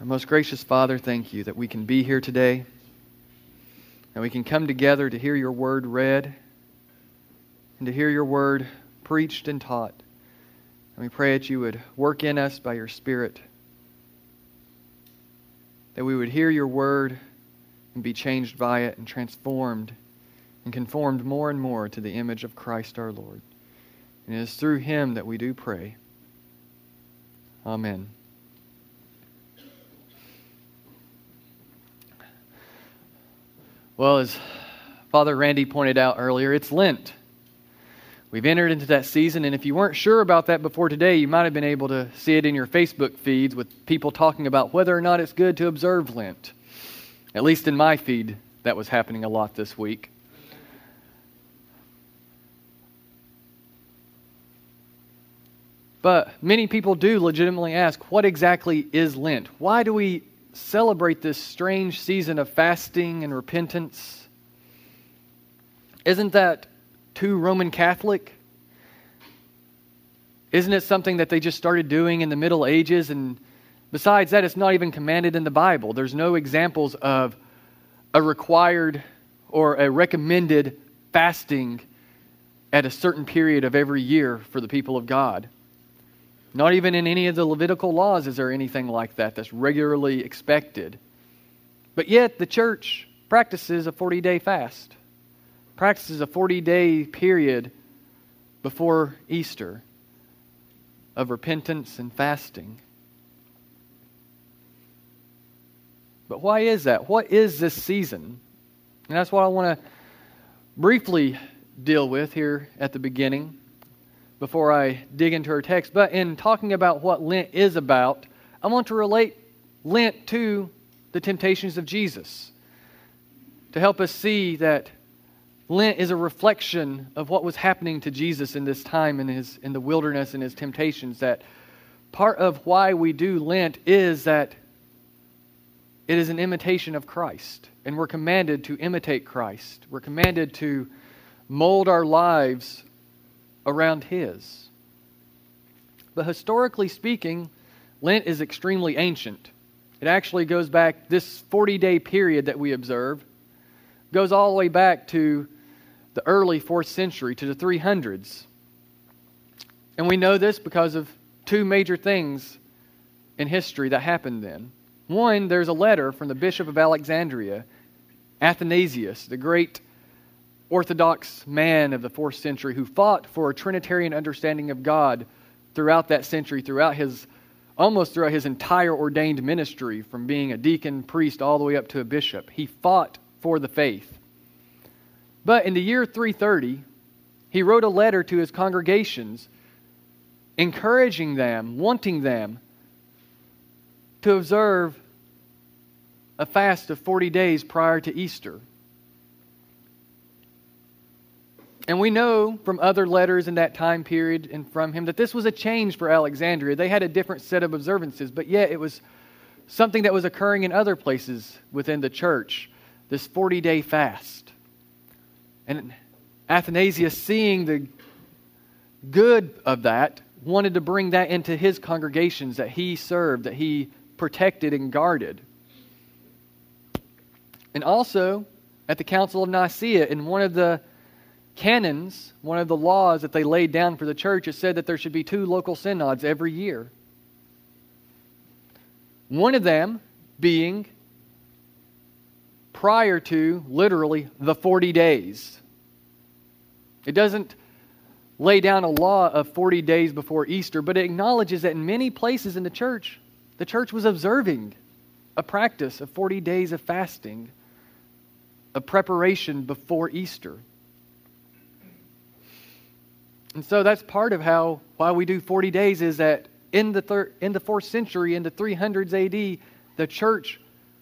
Our most gracious Father, thank you that we can be here today and we can come together to hear your word read and to hear your word preached and taught. And we pray that you would work in us by your Spirit, that we would hear your word and be changed by it and transformed and conformed more and more to the image of Christ our Lord. And it is through him that we do pray. Amen. Well, as Father Randy pointed out earlier, it's Lent. We've entered into that season, and if you weren't sure about that before today, you might have been able to see it in your Facebook feeds with people talking about whether or not it's good to observe Lent. At least in my feed, that was happening a lot this week. But many people do legitimately ask, what exactly is Lent? Why do we celebrate this strange season of fasting and repentance. Isn't that too Roman Catholic? Isn't it something that they just started doing in the Middle Ages? And besides that, it's not even commanded in the Bible. There's no examples of a required or a recommended fasting at a certain period of every year for the people of God. Not even in any of the Levitical laws is there anything like that that's regularly expected. But yet, the church practices a 40 day fast, practices a 40 day period before Easter of repentance and fasting. But why is that? What is this season? And that's what I want to briefly deal with here at the beginning before I dig into her text. But in talking about what Lent is about, I want to relate Lent to the temptations of Jesus to help us see that Lent is a reflection of what was happening to Jesus in this time in, his, in the wilderness and his temptations. That part of why we do Lent is that it is an imitation of Christ. And we're commanded to imitate Christ. We're commanded to mold our lives around his. But historically speaking, Lent is extremely ancient. It actually goes back, this 40 day period that we observe goes all the way back to the early 4th century, to the 300s. And we know this because of two major things in history that happened then. One, there's a letter from the Bishop of Alexandria, Athanasius, the great Orthodox man of the fourth century who fought for a Trinitarian understanding of God throughout that century, throughout his almost throughout his entire ordained ministry, from being a deacon, priest, all the way up to a bishop. He fought for the faith. But in the year 330, he wrote a letter to his congregations, encouraging them, wanting them to observe a fast of 40 days prior to Easter. And we know from other letters in that time period and from him that this was a change for Alexandria. They had a different set of observances, but yet it was something that was occurring in other places within the church this 40 day fast. And Athanasius, seeing the good of that, wanted to bring that into his congregations that he served, that he protected and guarded. And also, at the Council of Nicaea, in one of the canons, one of the laws that they laid down for the church, it said that there should be two local synods every year. One of them being prior to literally the 40 days. It doesn't lay down a law of 40 days before Easter, but it acknowledges that in many places in the church, the church was observing a practice of 40 days of fasting, of preparation before Easter. And so that's part of how why we do 40 days is that in the thir- in the 4th century in the 300s AD the church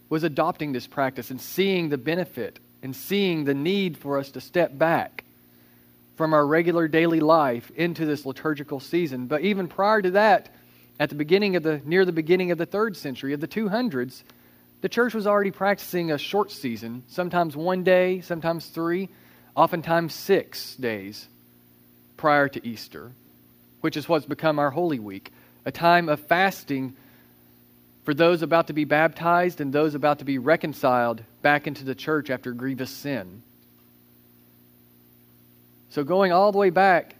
was adopting this practice and seeing the benefit and seeing the need for us to step back from our regular daily life into this liturgical season. But even prior to that, at the beginning of the near the beginning of the 3rd century of the 200s, the church was already practicing a short season, sometimes one day, sometimes 3, oftentimes 6 days prior to Easter, which is what's become our Holy Week, a time of fasting for those about to be baptized and those about to be reconciled back into the church after grievous sin. So, going all the way back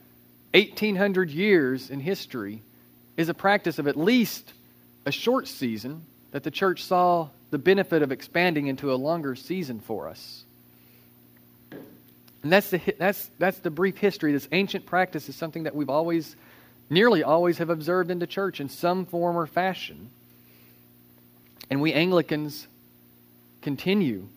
1,800 years in history is a practice of at least a short season that the church saw the benefit of expanding into a longer season for us. And that's the, that's, that's the brief history. This ancient practice is something that we've always, nearly always, have observed in the church in some form or fashion. And we Anglicans continue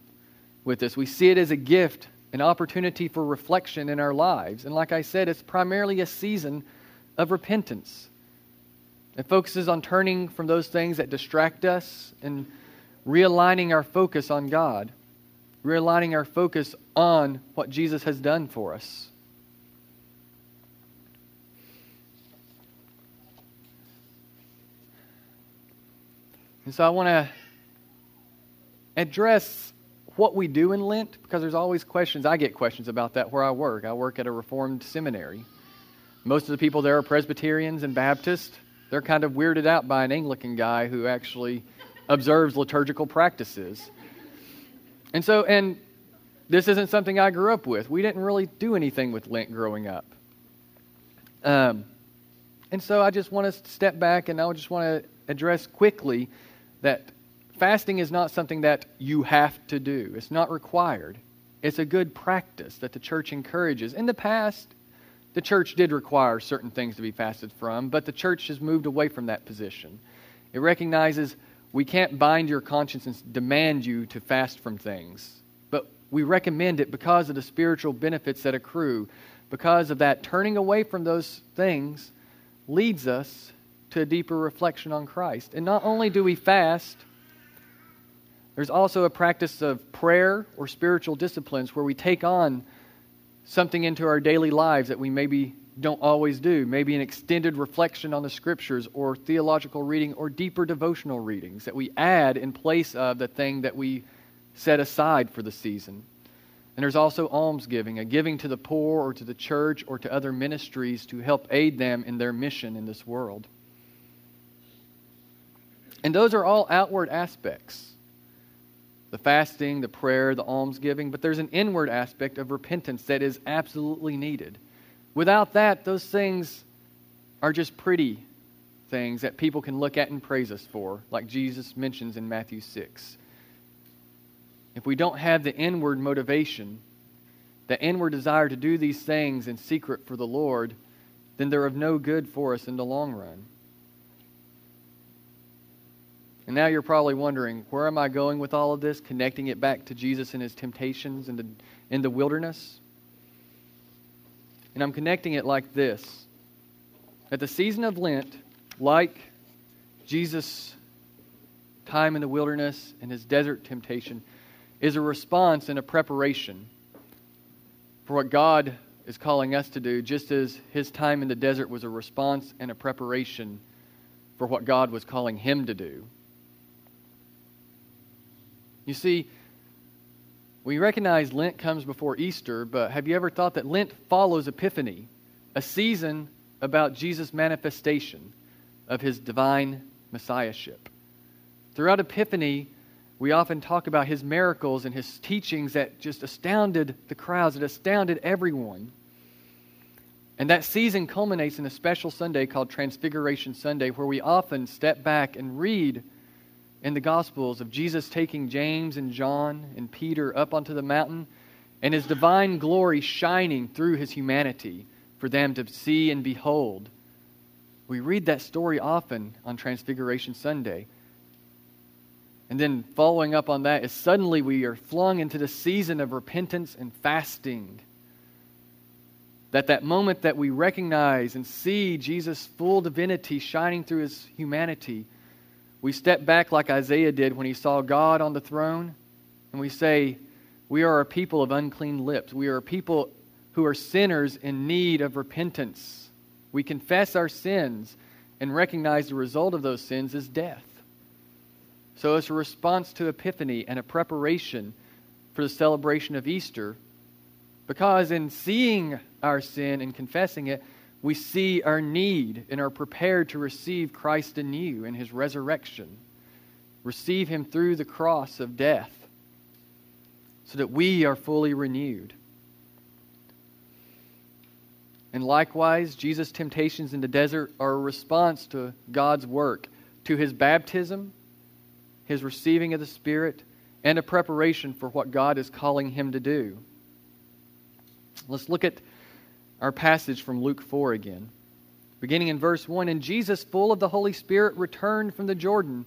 with this. We see it as a gift, an opportunity for reflection in our lives. And like I said, it's primarily a season of repentance. It focuses on turning from those things that distract us and realigning our focus on God, realigning our focus on what Jesus has done for us. And so I want to address what we do in Lent because there's always questions. I get questions about that where I work. I work at a Reformed seminary. Most of the people there are Presbyterians and Baptists. They're kind of weirded out by an Anglican guy who actually observes liturgical practices. And so, and this isn't something I grew up with. We didn't really do anything with Lent growing up. Um, and so I just want to step back and I just want to address quickly that fasting is not something that you have to do, it's not required. It's a good practice that the church encourages. In the past, the church did require certain things to be fasted from, but the church has moved away from that position. It recognizes we can't bind your conscience and demand you to fast from things, but we recommend it because of the spiritual benefits that accrue. Because of that, turning away from those things leads us to a deeper reflection on Christ. And not only do we fast, there's also a practice of prayer or spiritual disciplines where we take on something into our daily lives that we maybe don't always do. Maybe an extended reflection on the scriptures or theological reading or deeper devotional readings that we add in place of the thing that we set aside for the season. And there's also almsgiving, a giving to the poor or to the church or to other ministries to help aid them in their mission in this world. And those are all outward aspects the fasting, the prayer, the almsgiving, but there's an inward aspect of repentance that is absolutely needed. Without that, those things are just pretty things that people can look at and praise us for, like Jesus mentions in Matthew 6. If we don't have the inward motivation, the inward desire to do these things in secret for the Lord, then they're of no good for us in the long run. And now you're probably wondering, where am I going with all of this? Connecting it back to Jesus and his temptations in the, in the wilderness? And I'm connecting it like this. At the season of Lent, like Jesus' time in the wilderness and his desert temptation, is a response and a preparation for what God is calling us to do, just as his time in the desert was a response and a preparation for what God was calling him to do. You see, we recognize Lent comes before Easter, but have you ever thought that Lent follows Epiphany, a season about Jesus' manifestation of his divine messiahship? Throughout Epiphany, we often talk about his miracles and his teachings that just astounded the crowds, it astounded everyone. And that season culminates in a special Sunday called Transfiguration Sunday, where we often step back and read in the Gospels of Jesus taking James and John and Peter up onto the mountain and his divine glory shining through his humanity for them to see and behold. We read that story often on Transfiguration Sunday. And then following up on that is suddenly we are flung into the season of repentance and fasting. That that moment that we recognize and see Jesus' full divinity shining through his humanity we step back like Isaiah did when he saw God on the throne, and we say, We are a people of unclean lips. We are a people who are sinners in need of repentance. We confess our sins and recognize the result of those sins is death. So it's a response to Epiphany and a preparation for the celebration of Easter. Because in seeing our sin and confessing it, we see our need and are prepared to receive Christ anew in his resurrection. receive him through the cross of death so that we are fully renewed. And likewise, Jesus' temptations in the desert are a response to God's work, to his baptism, his receiving of the Spirit, and a preparation for what God is calling him to do. Let's look at our passage from Luke 4 again. Beginning in verse 1 And Jesus, full of the Holy Spirit, returned from the Jordan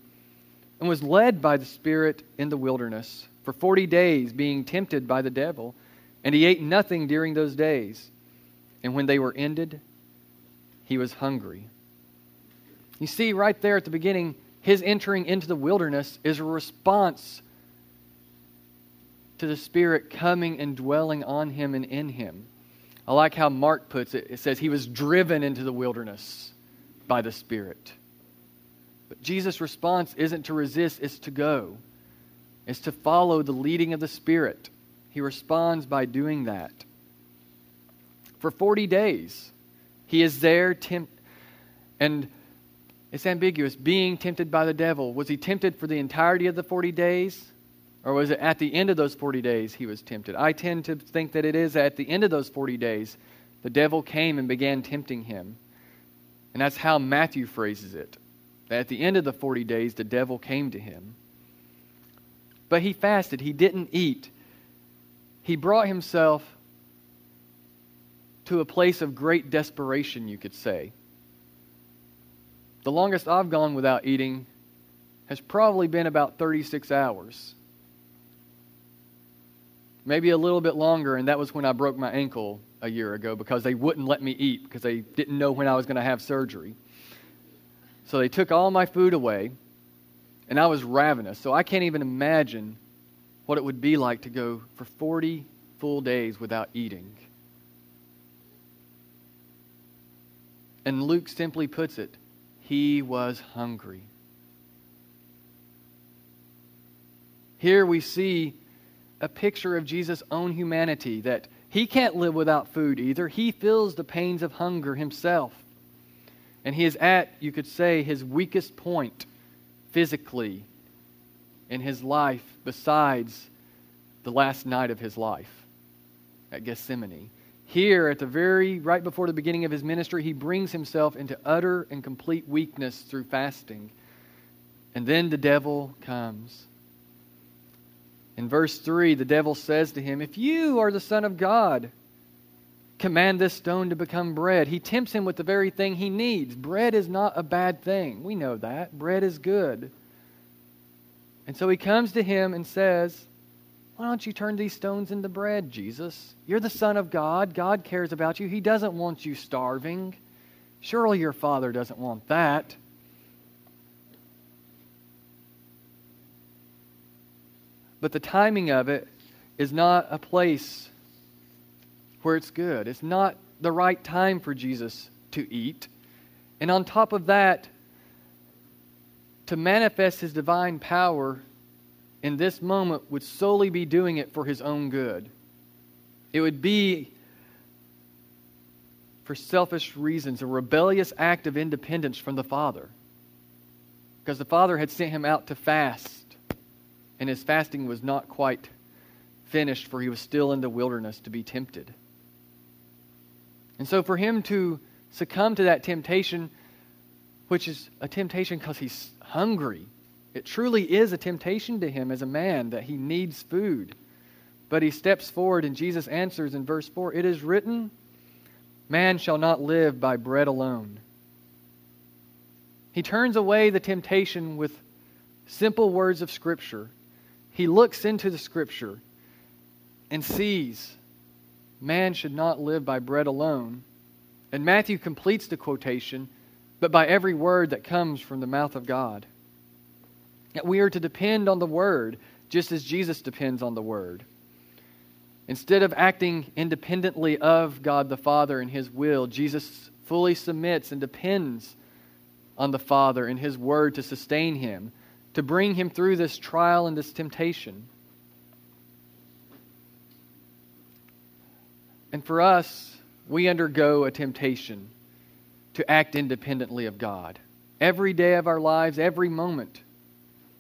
and was led by the Spirit in the wilderness for 40 days, being tempted by the devil. And he ate nothing during those days. And when they were ended, he was hungry. You see, right there at the beginning, his entering into the wilderness is a response to the Spirit coming and dwelling on him and in him. I like how Mark puts it. It says he was driven into the wilderness by the Spirit. But Jesus' response isn't to resist, it's to go. It's to follow the leading of the Spirit. He responds by doing that. For 40 days, he is there, temp- and it's ambiguous, being tempted by the devil. Was he tempted for the entirety of the 40 days? Or was it at the end of those 40 days he was tempted? I tend to think that it is at the end of those 40 days the devil came and began tempting him. And that's how Matthew phrases it. That at the end of the 40 days the devil came to him. But he fasted, he didn't eat. He brought himself to a place of great desperation, you could say. The longest I've gone without eating has probably been about 36 hours maybe a little bit longer, and that was when I broke my ankle a year ago because they wouldn't let me eat because they didn't know when I was going to have surgery. So they took all my food away, and I was ravenous. So I can't even imagine what it would be like to go for 40 full days without eating. And Luke simply puts it he was hungry. Here we see a picture of Jesus' own humanity that he can't live without food either. He feels the pains of hunger himself. And he is at, you could say, his weakest point physically in his life besides the last night of his life at Gethsemane. Here, at the very right before the beginning of his ministry, he brings himself into utter and complete weakness through fasting. And then the devil comes. In verse 3, the devil says to him, If you are the Son of God, command this stone to become bread. He tempts him with the very thing he needs. Bread is not a bad thing. We know that. Bread is good. And so he comes to him and says, Why don't you turn these stones into bread, Jesus? You're the Son of God. God cares about you. He doesn't want you starving. Surely your Father doesn't want that. But the timing of it is not a place where it's good. It's not the right time for Jesus to eat. And on top of that, to manifest his divine power in this moment would solely be doing it for his own good. It would be, for selfish reasons, a rebellious act of independence from the Father. Because the Father had sent him out to fast and his fasting was not quite finished, for he was still in the wilderness to be tempted. And so, for him to succumb to that temptation, which is a temptation because he's hungry, it truly is a temptation to him as a man that he needs food. But he steps forward, and Jesus answers in verse 4 It is written, Man shall not live by bread alone. He turns away the temptation with simple words of Scripture he looks into the scripture and sees man should not live by bread alone. And Matthew completes the quotation, but by every word that comes from the mouth of God. That we are to depend on the word just as Jesus depends on the word. Instead of acting independently of God the Father and His will, Jesus fully submits and depends on the Father and His word to sustain him to bring him through this trial and this temptation. And for us, we undergo a temptation to act independently of God. Every day of our lives, every moment,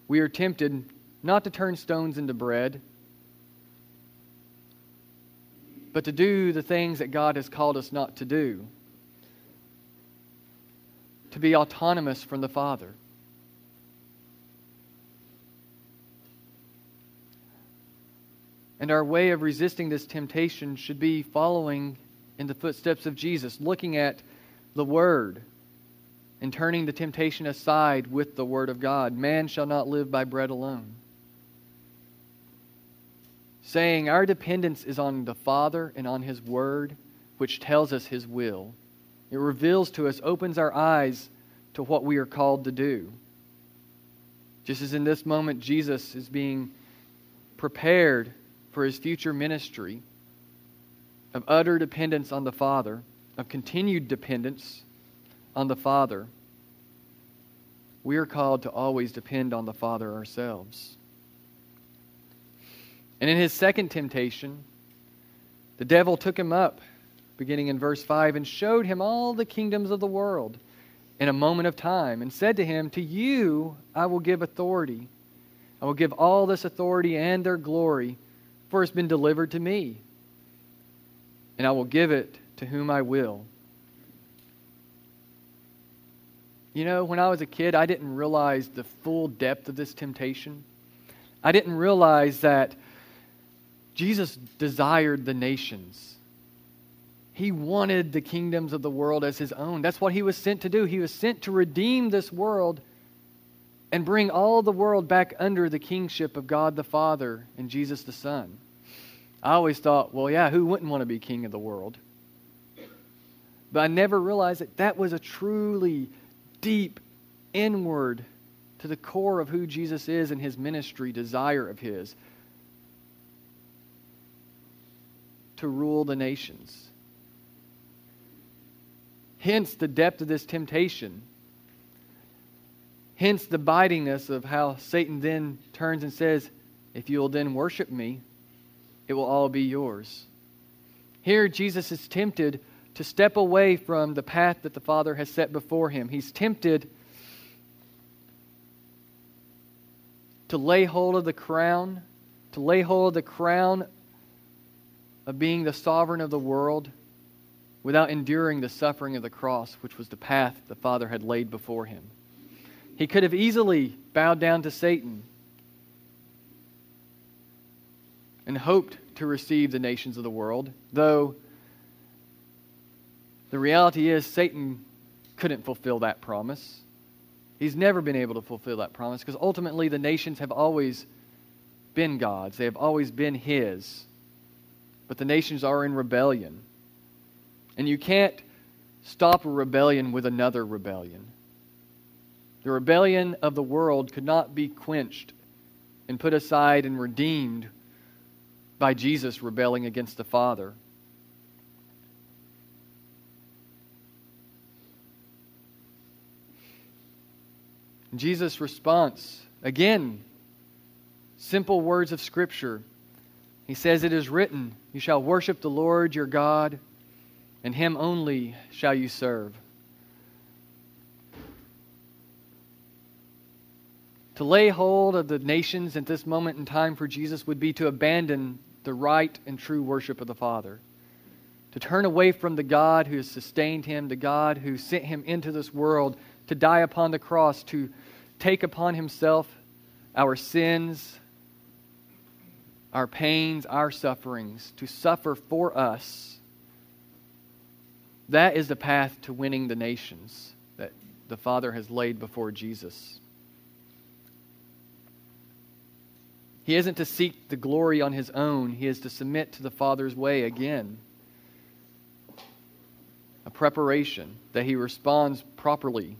we are tempted not to turn stones into bread, but to do the things that God has called us not to do, to be autonomous from the Father. And our way of resisting this temptation should be following in the footsteps of Jesus, looking at the Word and turning the temptation aside with the Word of God. Man shall not live by bread alone. Saying our dependence is on the Father and on His Word, which tells us His will. It reveals to us, opens our eyes to what we are called to do. Just as in this moment, Jesus is being prepared for his future ministry of utter dependence on the Father, of continued dependence on the Father, we are called to always depend on the Father ourselves. And in his second temptation, the devil took him up, beginning in verse 5, and showed him all the kingdoms of the world in a moment of time, and said to him, To you I will give authority. I will give all this authority and their glory for it's been delivered to me, and I will give it to whom I will. You know, when I was a kid, I didn't realize the full depth of this temptation. I didn't realize that Jesus desired the nations. He wanted the kingdoms of the world as his own. That's what he was sent to do. He was sent to redeem this world and bring all the world back under the kingship of God the Father and Jesus the Son. I always thought, well, yeah, who wouldn't want to be king of the world? But I never realized that that was a truly deep, inward, to the core of who Jesus is and his ministry desire of his to rule the nations. Hence the depth of this temptation Hence the bitingness of how Satan then turns and says, If you will then worship me, it will all be yours. Here, Jesus is tempted to step away from the path that the Father has set before him. He's tempted to lay hold of the crown, to lay hold of the crown of being the sovereign of the world without enduring the suffering of the cross, which was the path the Father had laid before him. He could have easily bowed down to Satan and hoped to receive the nations of the world, though the reality is Satan couldn't fulfill that promise. He's never been able to fulfill that promise because ultimately the nations have always been God's, they have always been His. But the nations are in rebellion. And you can't stop a rebellion with another rebellion. The rebellion of the world could not be quenched and put aside and redeemed by Jesus rebelling against the Father. Jesus' response, again, simple words of Scripture. He says, It is written, You shall worship the Lord your God, and him only shall you serve. To lay hold of the nations at this moment in time for Jesus would be to abandon the right and true worship of the Father. To turn away from the God who has sustained him, the God who sent him into this world to die upon the cross, to take upon himself our sins, our pains, our sufferings, to suffer for us. That is the path to winning the nations that the Father has laid before Jesus. He isn't to seek the glory on his own, he is to submit to the Father's way again. A preparation that he responds properly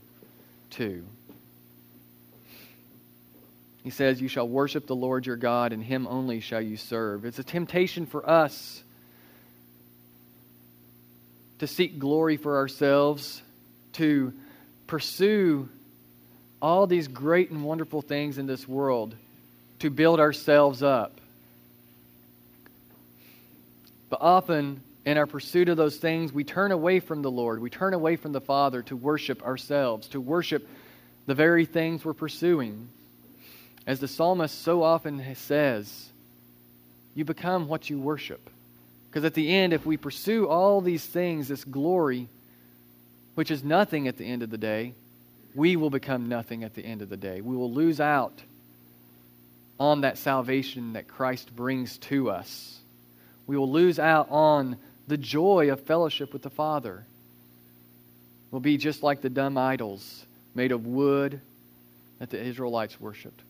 to. He says, You shall worship the Lord your God, and him only shall you serve. It's a temptation for us to seek glory for ourselves, to pursue all these great and wonderful things in this world to build ourselves up. But often, in our pursuit of those things, we turn away from the Lord. We turn away from the Father to worship ourselves, to worship the very things we're pursuing. As the psalmist so often says, you become what you worship. Because at the end, if we pursue all these things, this glory, which is nothing at the end of the day, we will become nothing at the end of the day. We will lose out on that salvation that Christ brings to us. We will lose out on the joy of fellowship with the Father. We'll be just like the dumb idols made of wood that the Israelites worshiped,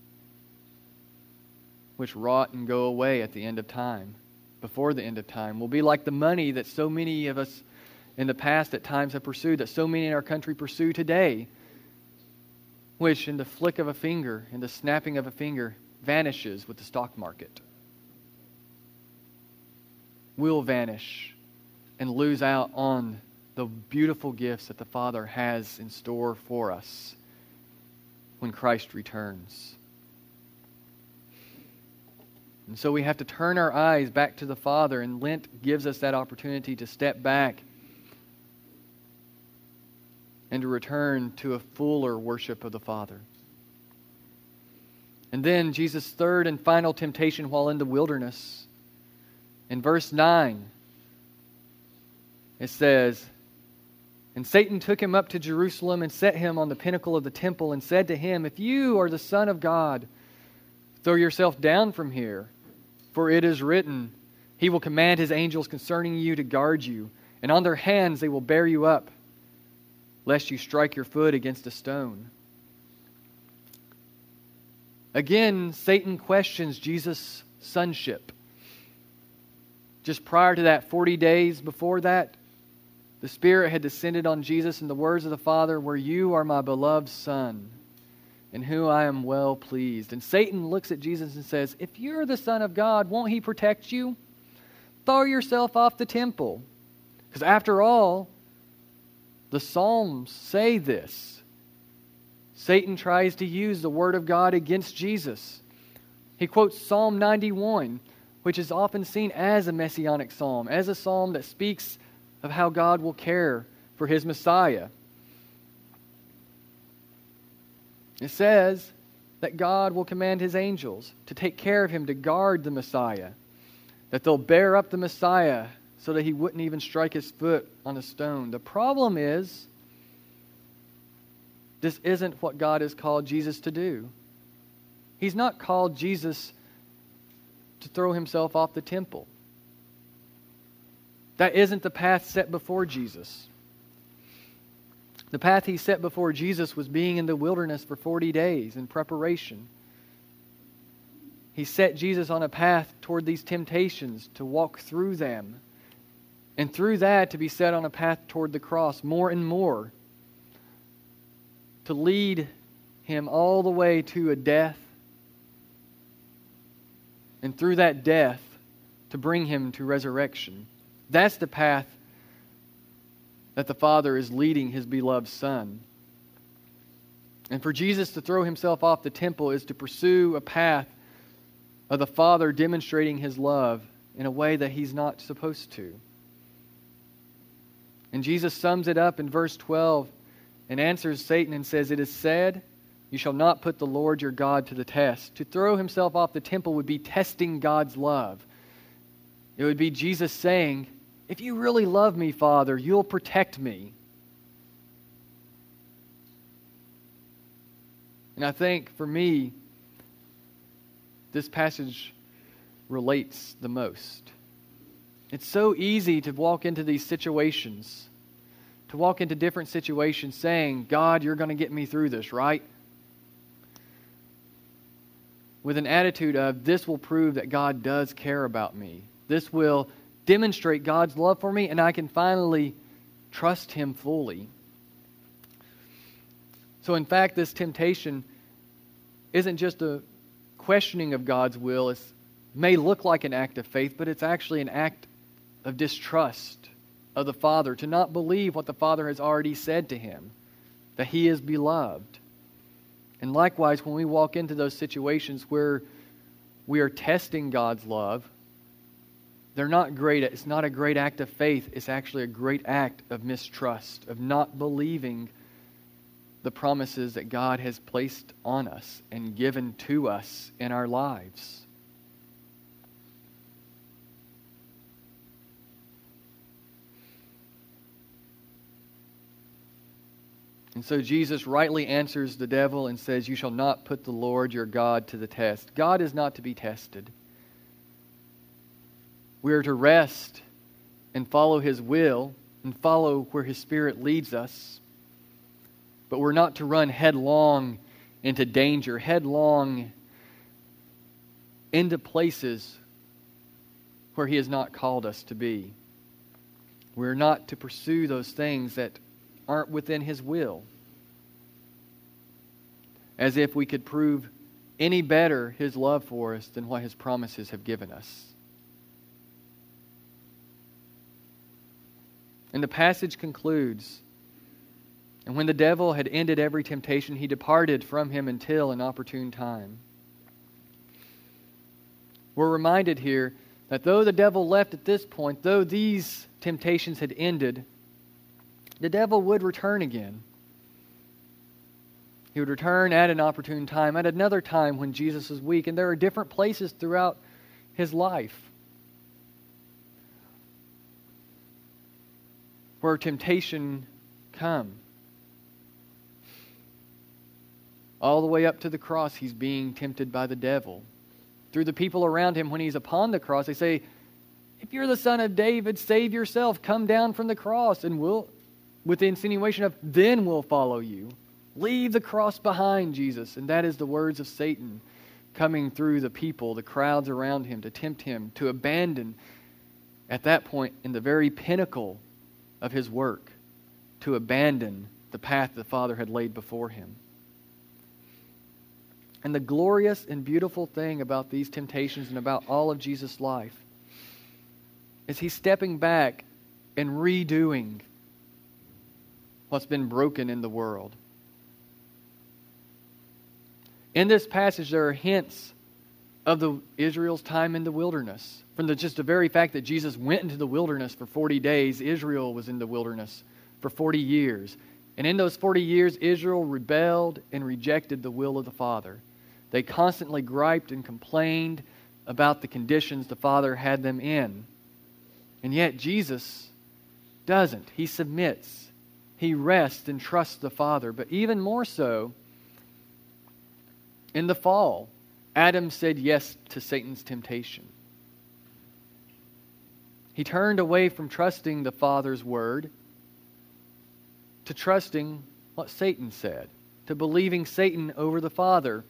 which rot and go away at the end of time, before the end of time. We'll be like the money that so many of us in the past at times have pursued, that so many in our country pursue today, which in the flick of a finger, in the snapping of a finger, vanishes with the stock market. Will vanish and lose out on the beautiful gifts that the Father has in store for us when Christ returns. And so we have to turn our eyes back to the Father, and Lent gives us that opportunity to step back and to return to a fuller worship of the Father. And then Jesus' third and final temptation while in the wilderness. In verse 9, it says, And Satan took him up to Jerusalem and set him on the pinnacle of the temple and said to him, If you are the Son of God, throw yourself down from here, for it is written, He will command His angels concerning you to guard you, and on their hands they will bear you up lest you strike your foot against a stone. Again, Satan questions Jesus' sonship. Just prior to that, 40 days before that, the Spirit had descended on Jesus, and the words of the Father were, You are my beloved Son, in whom I am well pleased. And Satan looks at Jesus and says, If you're the Son of God, won't he protect you? Throw yourself off the temple. Because after all, the Psalms say this. Satan tries to use the Word of God against Jesus. He quotes Psalm 91, which is often seen as a messianic psalm, as a psalm that speaks of how God will care for his Messiah. It says that God will command his angels to take care of him, to guard the Messiah, that they'll bear up the Messiah so that he wouldn't even strike his foot on a stone. The problem is, this isn't what God has called Jesus to do. He's not called Jesus to throw himself off the temple. That isn't the path set before Jesus. The path he set before Jesus was being in the wilderness for 40 days in preparation. He set Jesus on a path toward these temptations to walk through them and through that, to be set on a path toward the cross more and more. To lead him all the way to a death. And through that death, to bring him to resurrection. That's the path that the Father is leading his beloved Son. And for Jesus to throw himself off the temple is to pursue a path of the Father demonstrating his love in a way that he's not supposed to. And Jesus sums it up in verse 12 and answers Satan and says, It is said, You shall not put the Lord your God to the test. To throw himself off the temple would be testing God's love. It would be Jesus saying, If you really love me, Father, you'll protect me. And I think for me, this passage relates the most. It's so easy to walk into these situations, to walk into different situations saying, God, you're going to get me through this, right? With an attitude of, this will prove that God does care about me. This will demonstrate God's love for me, and I can finally trust Him fully. So, in fact, this temptation isn't just a questioning of God's will. It may look like an act of faith, but it's actually an act of distrust of the Father, to not believe what the Father has already said to him, that he is beloved. And likewise, when we walk into those situations where we are testing God's love, they're not great. It's not a great act of faith. It's actually a great act of mistrust, of not believing the promises that God has placed on us and given to us in our lives. And so Jesus rightly answers the devil and says, You shall not put the Lord your God to the test. God is not to be tested. We are to rest and follow his will and follow where his spirit leads us. But we're not to run headlong into danger, headlong into places where he has not called us to be. We're not to pursue those things that aren't within His will. As if we could prove any better His love for us than what His promises have given us. And the passage concludes And when the devil had ended every temptation, he departed from him until an opportune time. We're reminded here that though the devil left at this point, though these temptations had ended, the devil would return again. He would return at an opportune time, at another time when Jesus is weak. And there are different places throughout his life where temptation come. All the way up to the cross, he's being tempted by the devil. Through the people around him, when he's upon the cross, they say, If you're the son of David, save yourself. Come down from the cross, and we'll, with the insinuation of, then we'll follow you. Leave the cross behind, Jesus. And that is the words of Satan coming through the people, the crowds around him, to tempt him to abandon, at that point, in the very pinnacle of his work, to abandon the path the Father had laid before him. And the glorious and beautiful thing about these temptations and about all of Jesus' life is he's stepping back and redoing what's been broken in the world. In this passage, there are hints of the Israel's time in the wilderness. From the, just the very fact that Jesus went into the wilderness for 40 days, Israel was in the wilderness for 40 years. And in those 40 years, Israel rebelled and rejected the will of the Father. They constantly griped and complained about the conditions the Father had them in. And yet, Jesus doesn't. He submits he rests and trusts the Father. But even more so, in the fall, Adam said yes to Satan's temptation. He turned away from trusting the Father's word to trusting what Satan said, to believing Satan over the Father.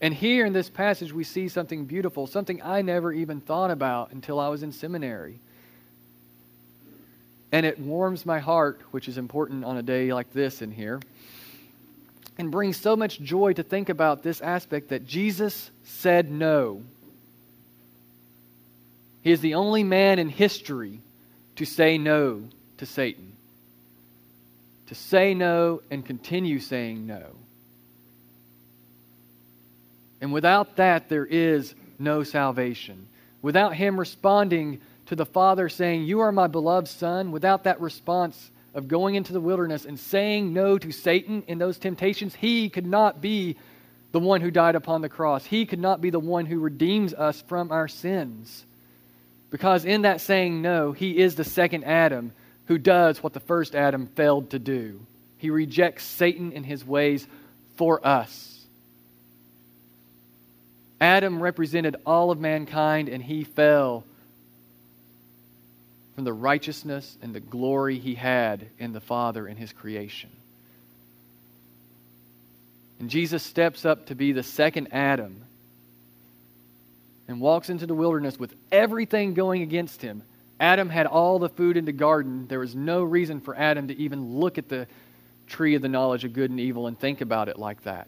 And here in this passage, we see something beautiful, something I never even thought about until I was in seminary. And it warms my heart, which is important on a day like this in here, and brings so much joy to think about this aspect that Jesus said no. He is the only man in history to say no to Satan, to say no and continue saying no. And without that, there is no salvation. Without him responding to the Father saying, You are my beloved Son, without that response of going into the wilderness and saying no to Satan in those temptations, he could not be the one who died upon the cross. He could not be the one who redeems us from our sins. Because in that saying no, he is the second Adam who does what the first Adam failed to do. He rejects Satan and his ways for us. Adam represented all of mankind and he fell from the righteousness and the glory he had in the Father in his creation. And Jesus steps up to be the second Adam and walks into the wilderness with everything going against him. Adam had all the food in the garden. There was no reason for Adam to even look at the tree of the knowledge of good and evil and think about it like that.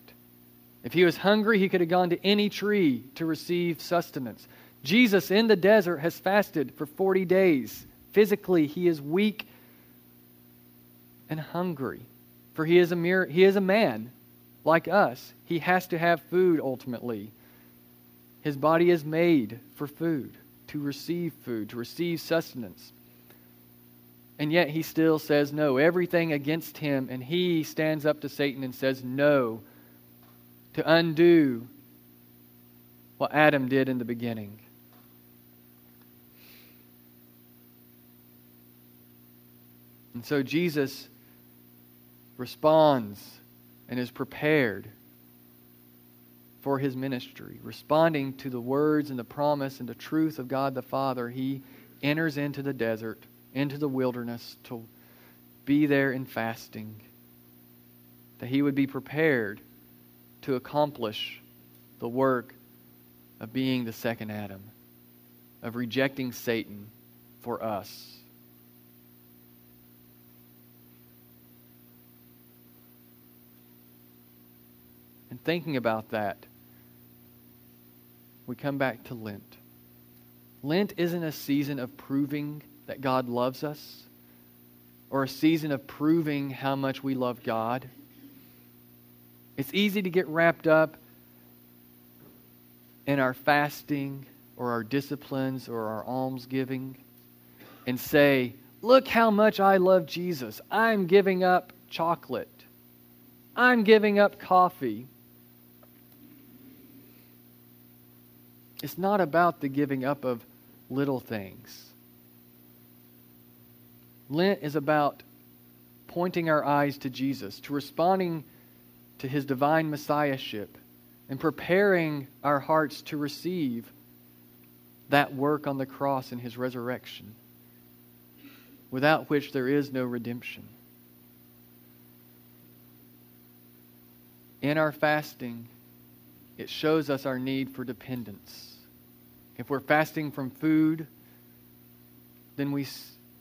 If he was hungry, he could have gone to any tree to receive sustenance. Jesus in the desert has fasted for 40 days. Physically, he is weak and hungry, for he is a mere, he is a man like us. He has to have food ultimately. His body is made for food, to receive food, to receive sustenance. And yet he still says no. Everything against him, and he stands up to Satan and says no to undo what Adam did in the beginning. And so Jesus responds and is prepared for his ministry. Responding to the words and the promise and the truth of God the Father, he enters into the desert, into the wilderness to be there in fasting, that he would be prepared to accomplish the work of being the second Adam, of rejecting Satan for us. And thinking about that, we come back to Lent. Lent isn't a season of proving that God loves us or a season of proving how much we love God. It's easy to get wrapped up in our fasting or our disciplines or our almsgiving and say, Look how much I love Jesus. I'm giving up chocolate. I'm giving up coffee. It's not about the giving up of little things. Lent is about pointing our eyes to Jesus, to responding to his divine messiahship, and preparing our hearts to receive that work on the cross and his resurrection, without which there is no redemption. In our fasting, it shows us our need for dependence. If we're fasting from food, then we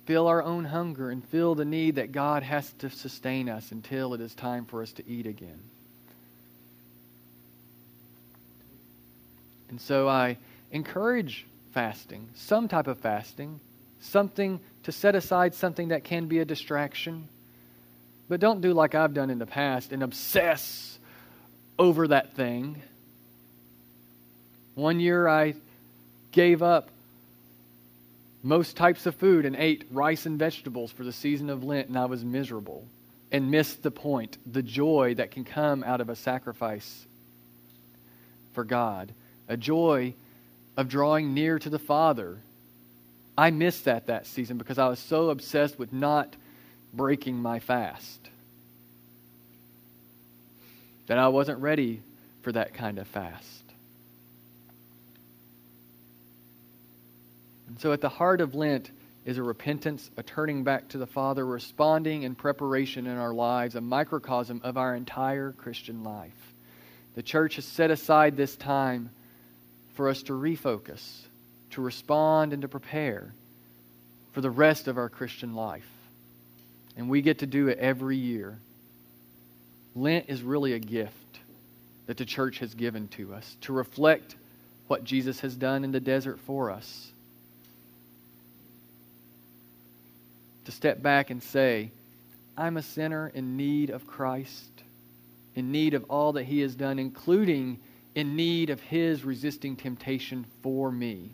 feel our own hunger and feel the need that God has to sustain us until it is time for us to eat again. And so I encourage fasting, some type of fasting, something to set aside something that can be a distraction. But don't do like I've done in the past and obsess over that thing. One year I gave up most types of food and ate rice and vegetables for the season of Lent, and I was miserable and missed the point, the joy that can come out of a sacrifice for God, a joy of drawing near to the Father. I missed that that season because I was so obsessed with not breaking my fast that I wasn't ready for that kind of fast. And so at the heart of Lent is a repentance, a turning back to the Father, responding in preparation in our lives, a microcosm of our entire Christian life. The church has set aside this time for us to refocus, to respond, and to prepare for the rest of our Christian life. And we get to do it every year. Lent is really a gift that the church has given to us to reflect what Jesus has done in the desert for us to step back and say, I'm a sinner in need of Christ, in need of all that He has done, including in need of His resisting temptation for me.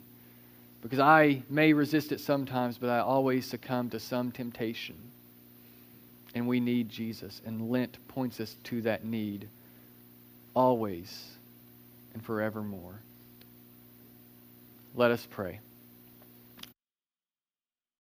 Because I may resist it sometimes, but I always succumb to some temptation. And we need Jesus. And Lent points us to that need always and forevermore. Let us pray.